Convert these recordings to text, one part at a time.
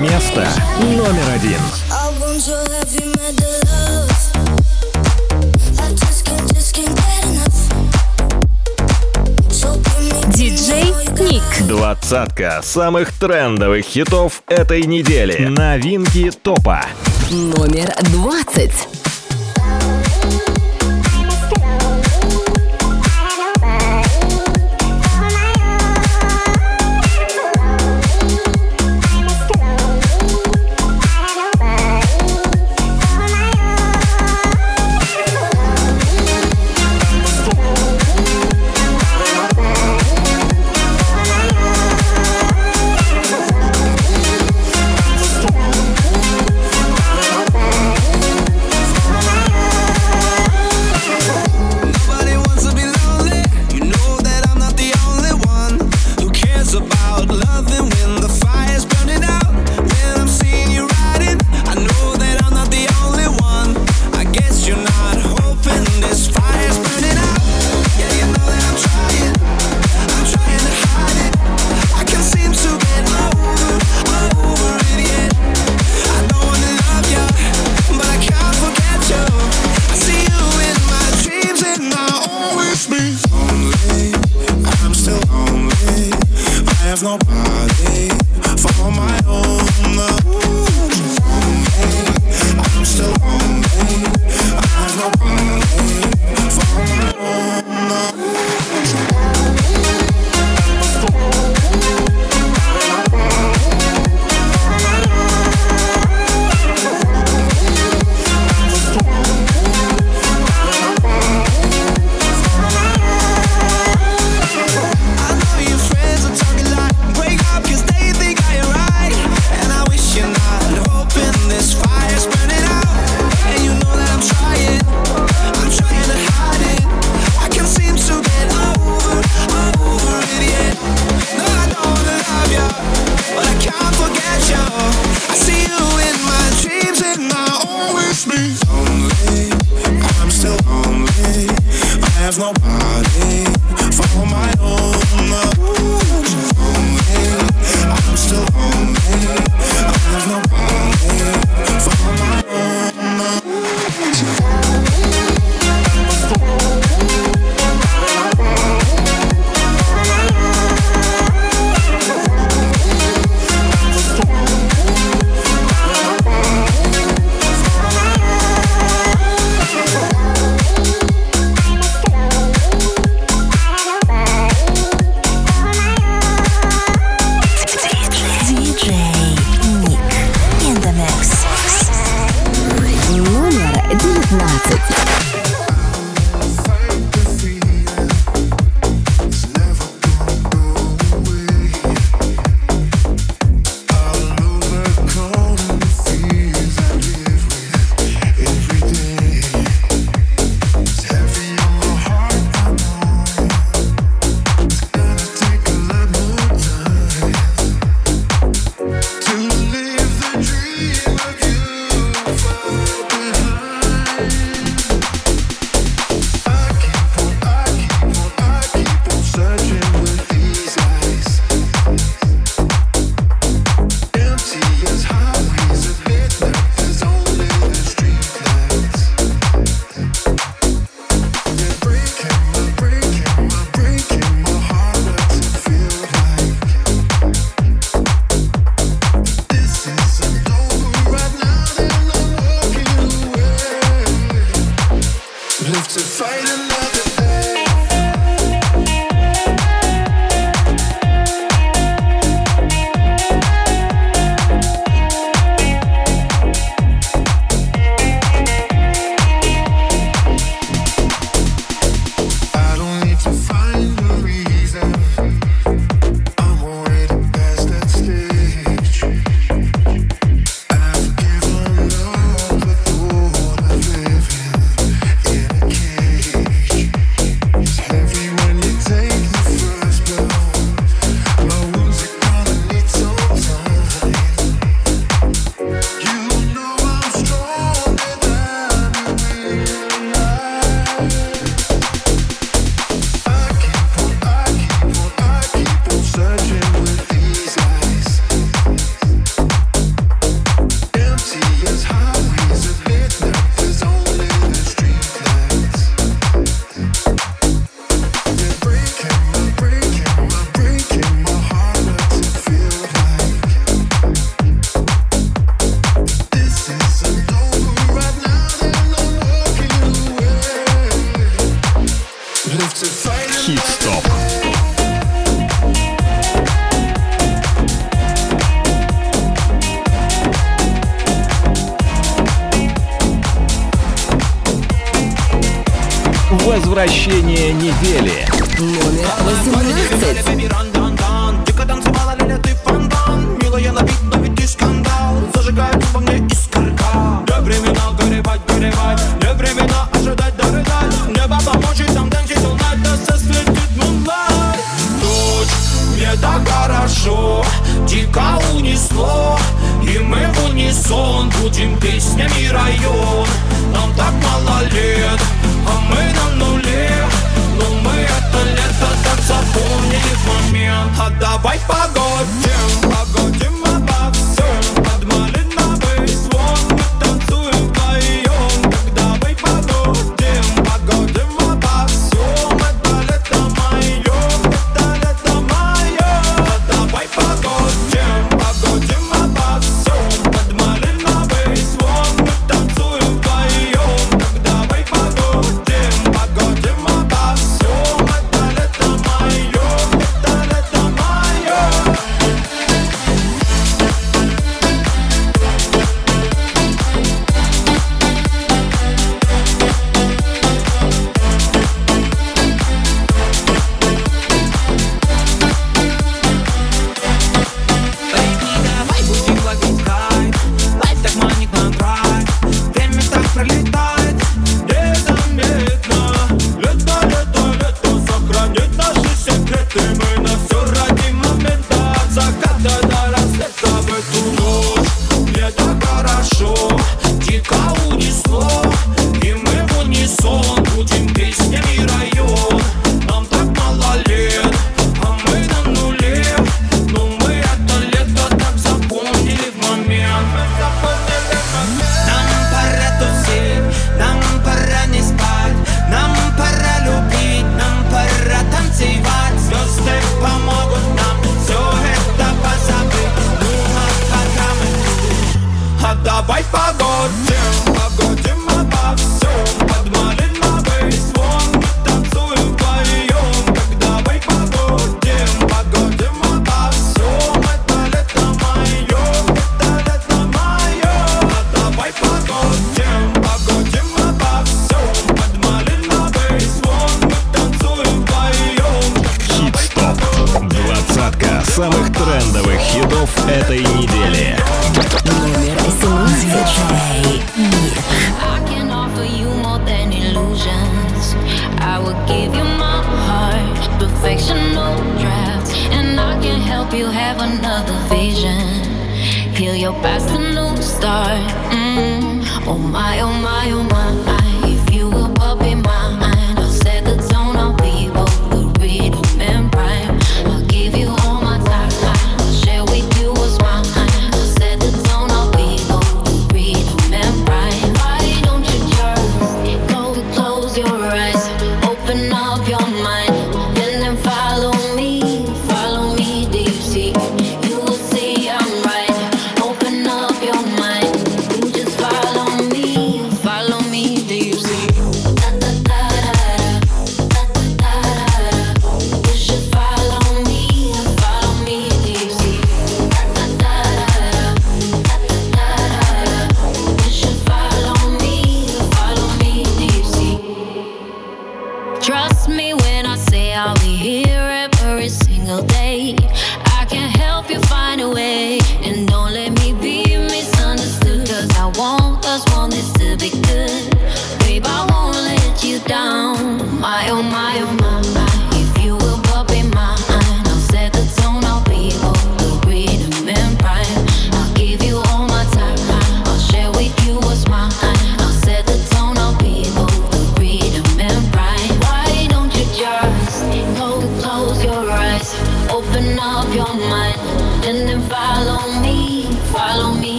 Место номер один Диджей Ник. Двадцатка самых трендовых хитов этой недели. Новинки топа. Номер двадцать.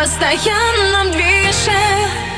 Постоянном движе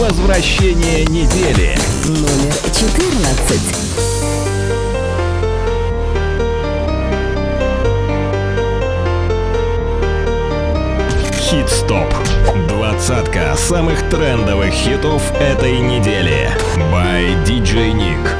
Возвращение недели. Номер 14. Хит-стоп. Двадцатка самых трендовых хитов этой недели. By DJ Nick.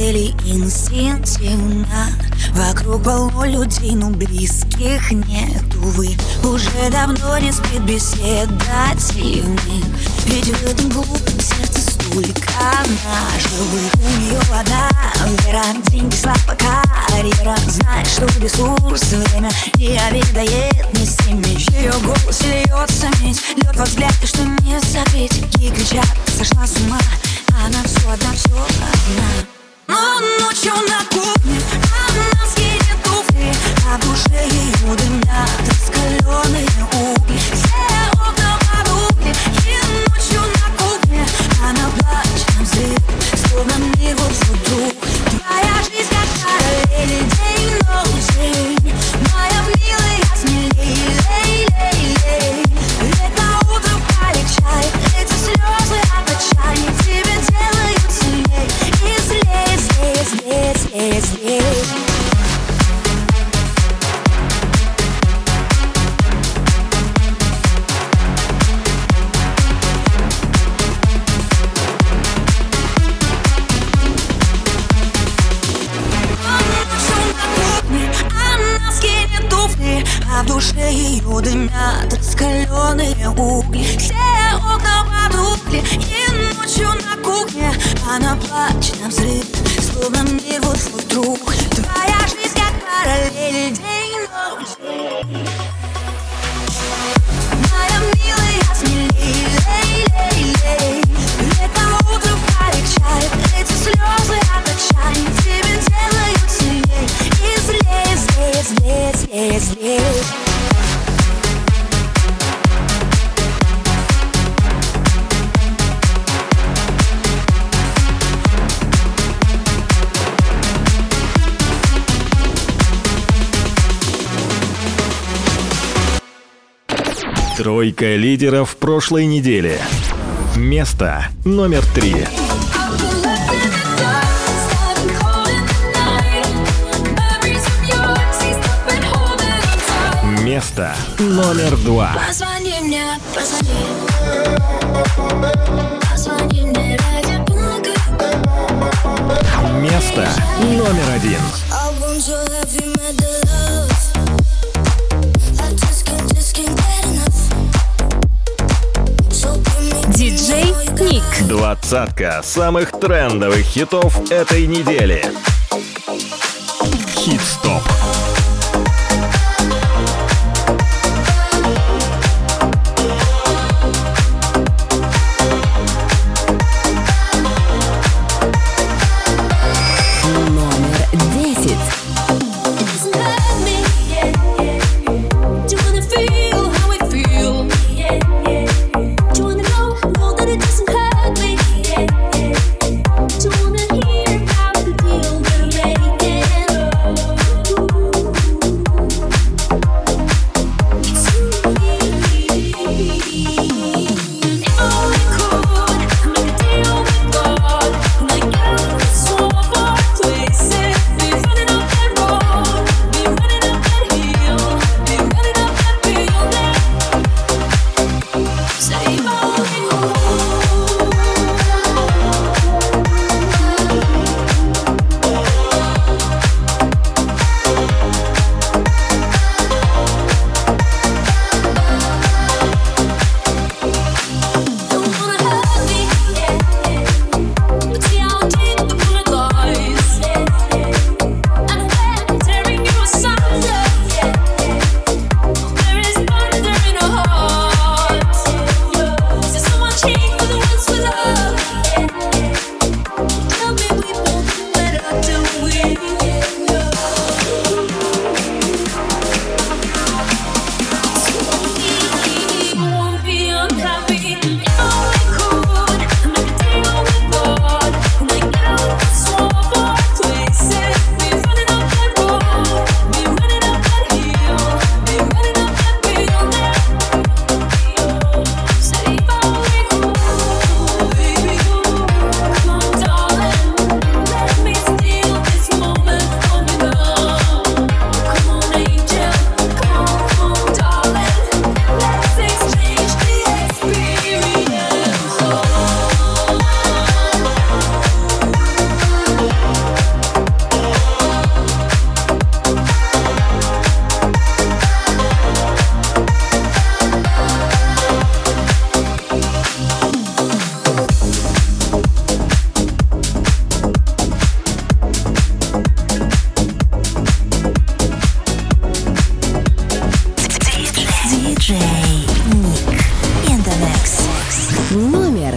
Цели инстинктивно. Вокруг полно людей, но близких нет, увы Уже давно не спит беседа тихими Ведь в этом глупом сердце столько наживых У нее вода, вера, деньги, слава, карьера. Знает, что ресурс, время не обедает не с теми Ее голос льется медь, лед во взгляд, и что не закрыть Ей кричат, сошла с ума, она все одна, все одна Но ночью на кухне она скинет туфли А душе ее дымят раскаленные угли. Все окна подугли И ночью на кухне она плачет взрыв Словно вот вдруг дымят раскаленные угли. Все окна потухли, и ночью на кухне Она плачет на взрыв, словно мир вот вдруг. Твоя жизнь как параллель, день, Тройка лидеров прошлой недели. Место номер три. Место номер два. Позвони мне, позвони Место номер один. Двадцатка самых трендовых хитов этой недели. Хит-стоп. Диджей Ник. In the mix. Номер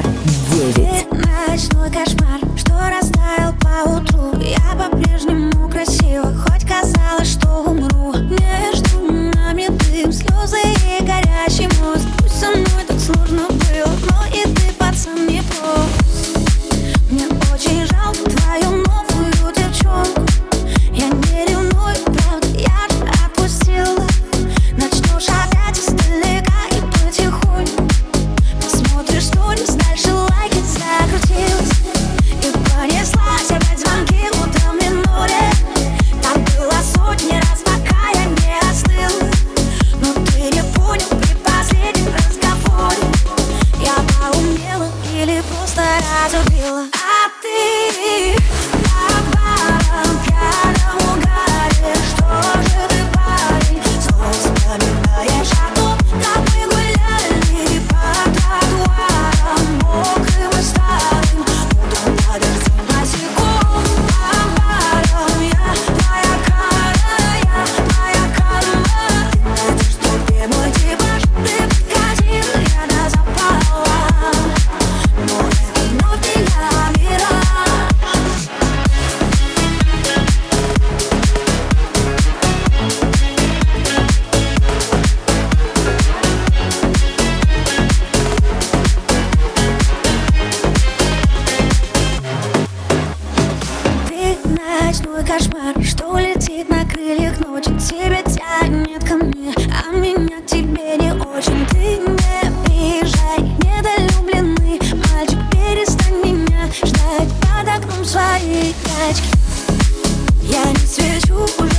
Своей тачки Я не свечу уже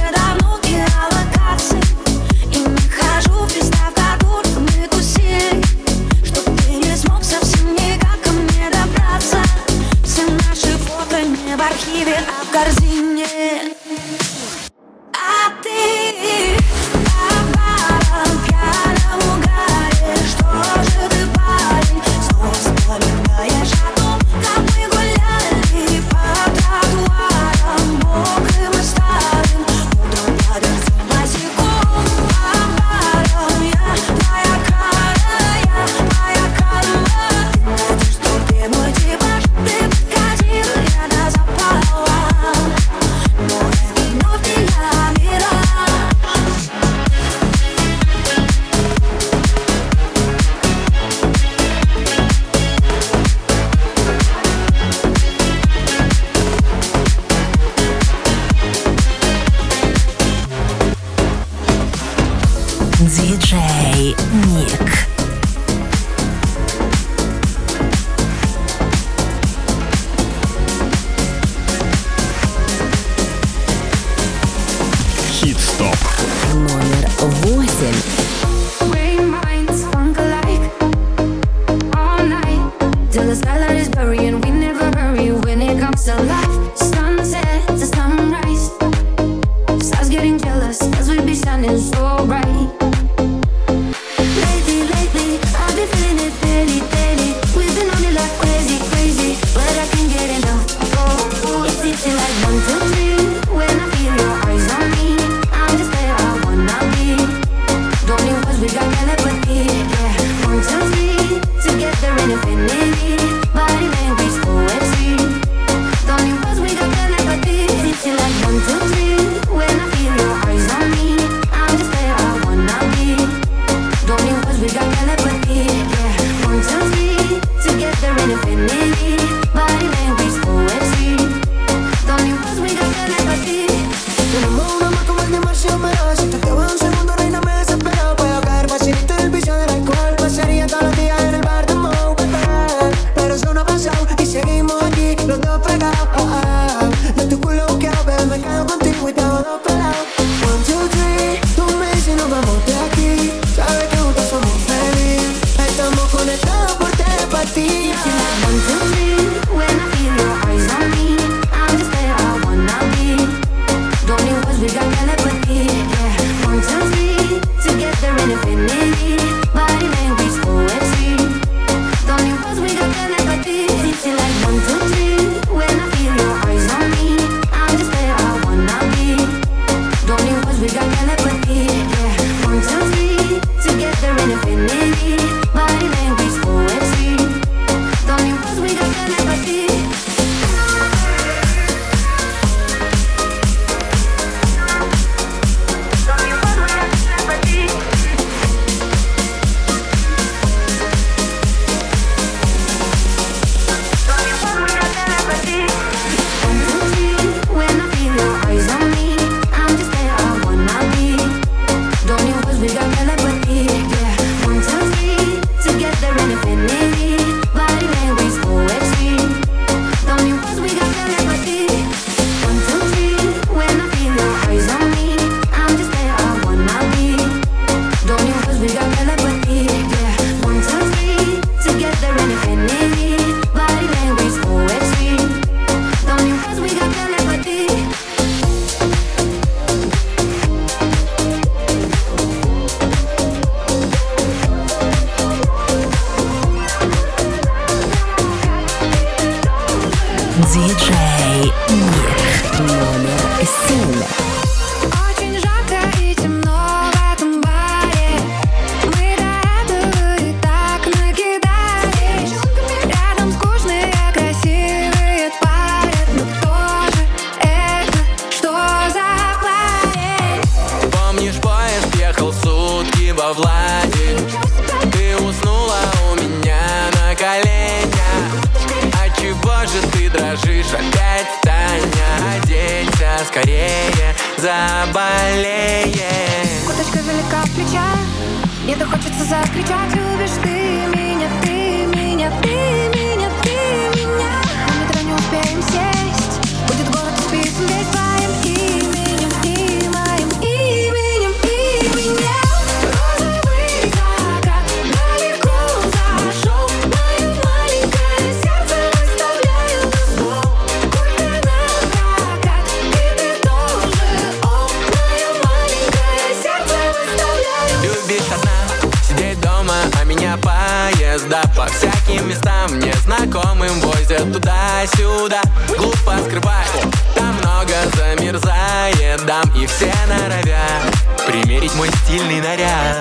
мой стильный наряд.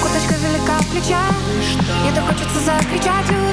Курточка велика плеча, мне так хочется закричать.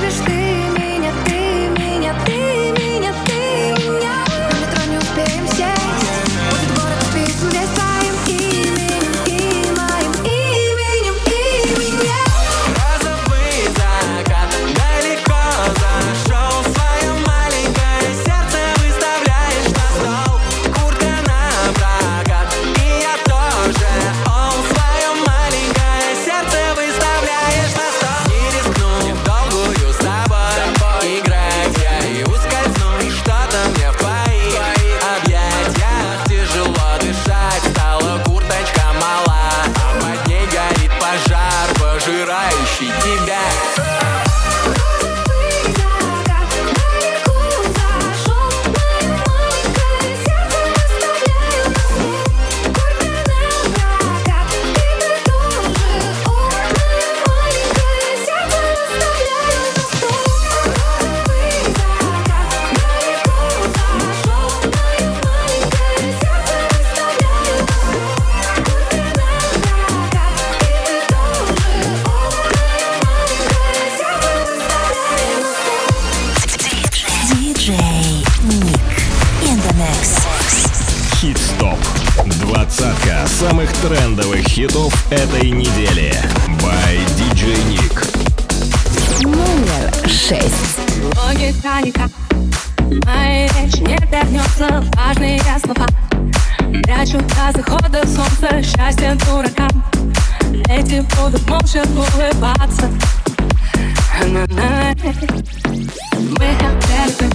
Мы конкретны,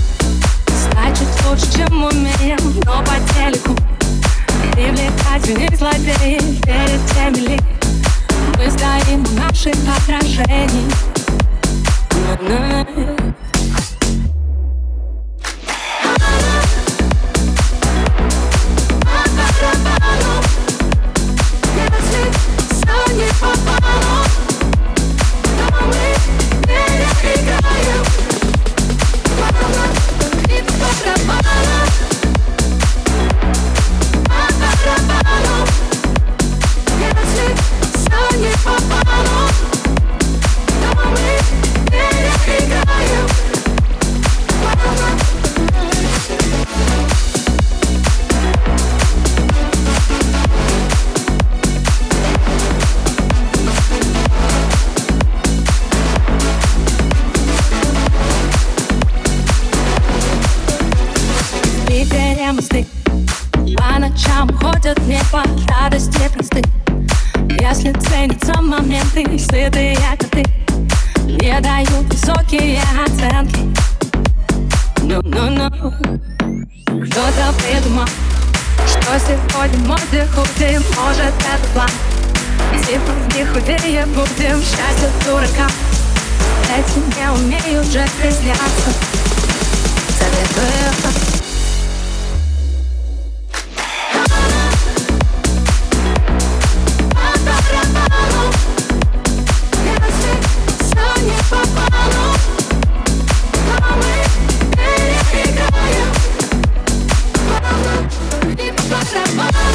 значит лучше, чем умеем Но по телеку. Привлекательней злодеи Перед теми ли мы стоим у наших отражений Bye.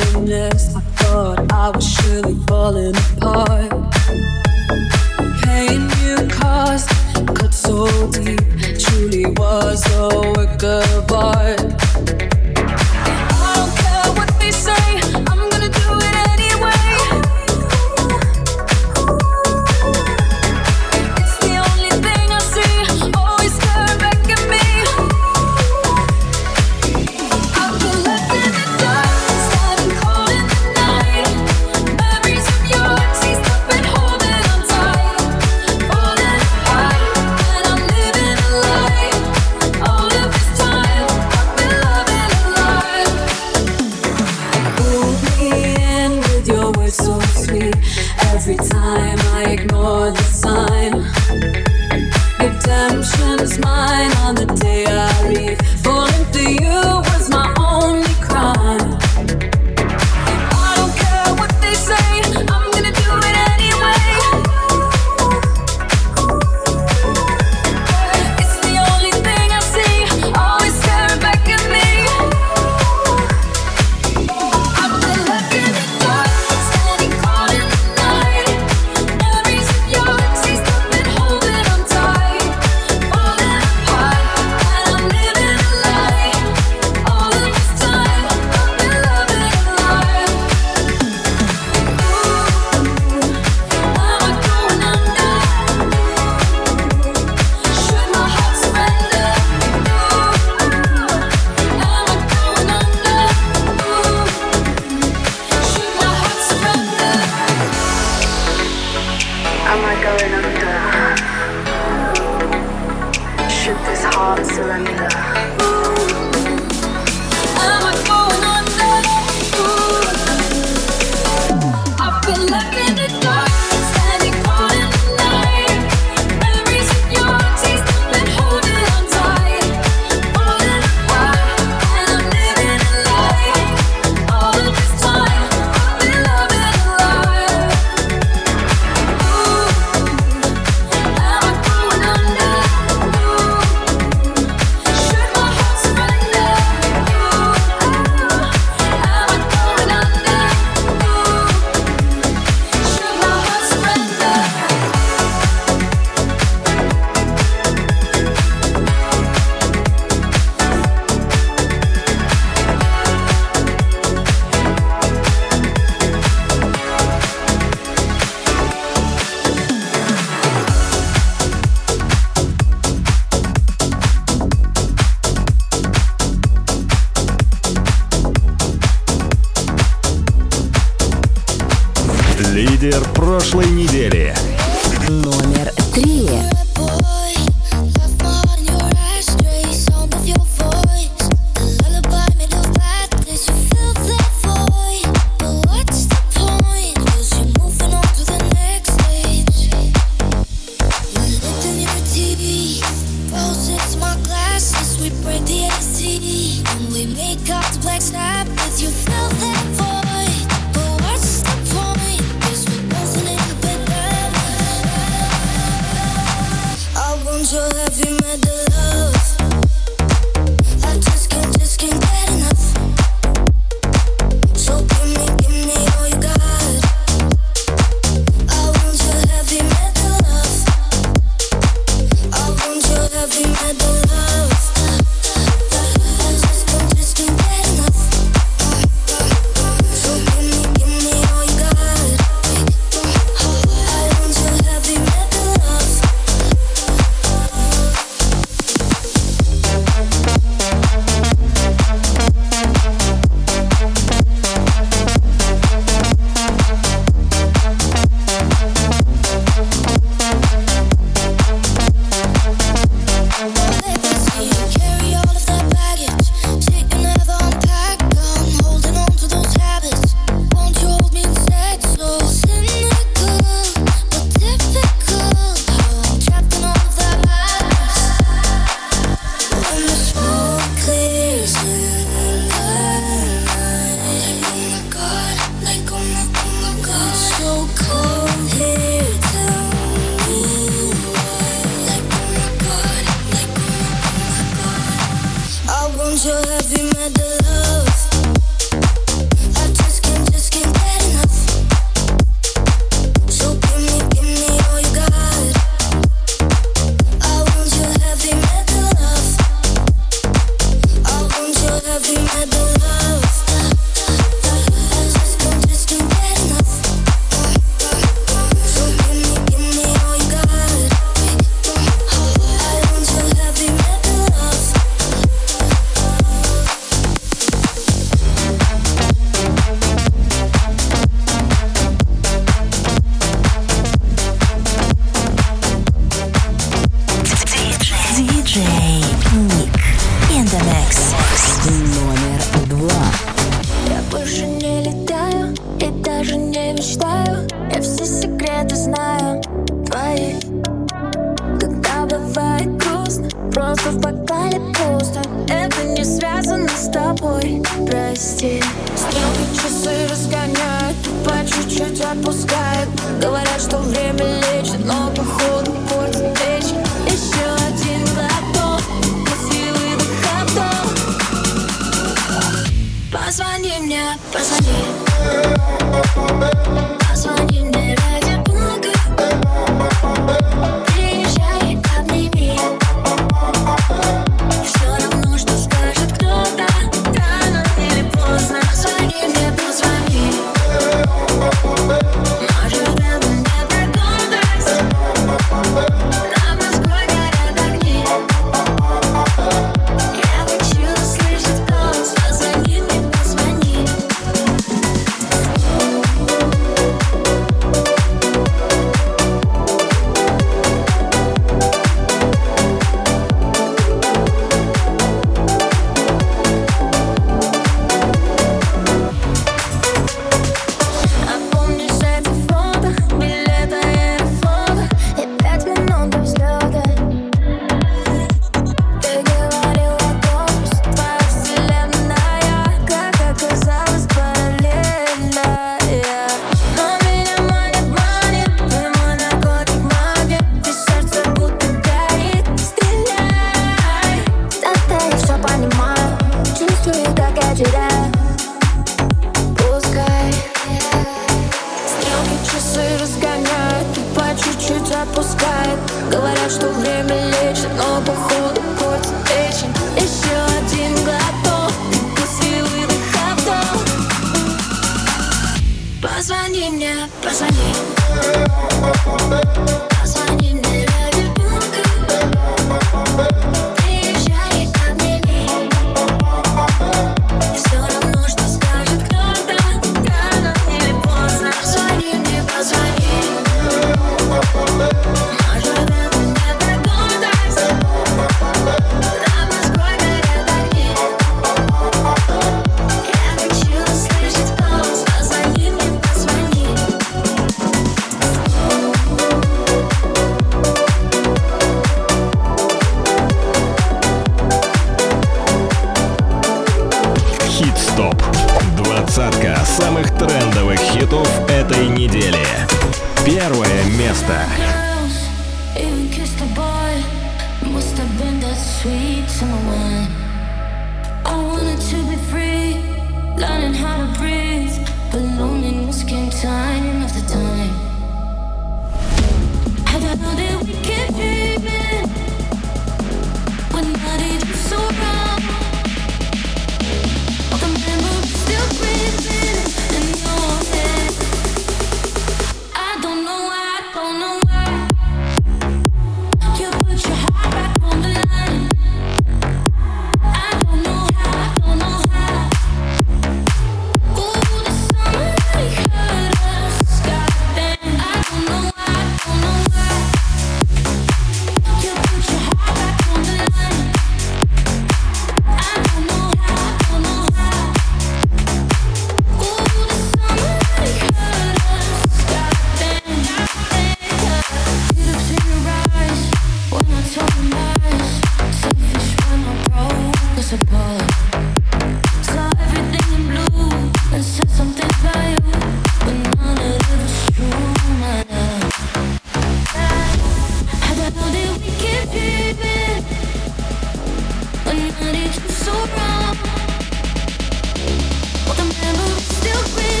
But the memory's still real.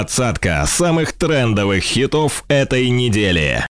Двадцатка самых трендовых хитов этой недели.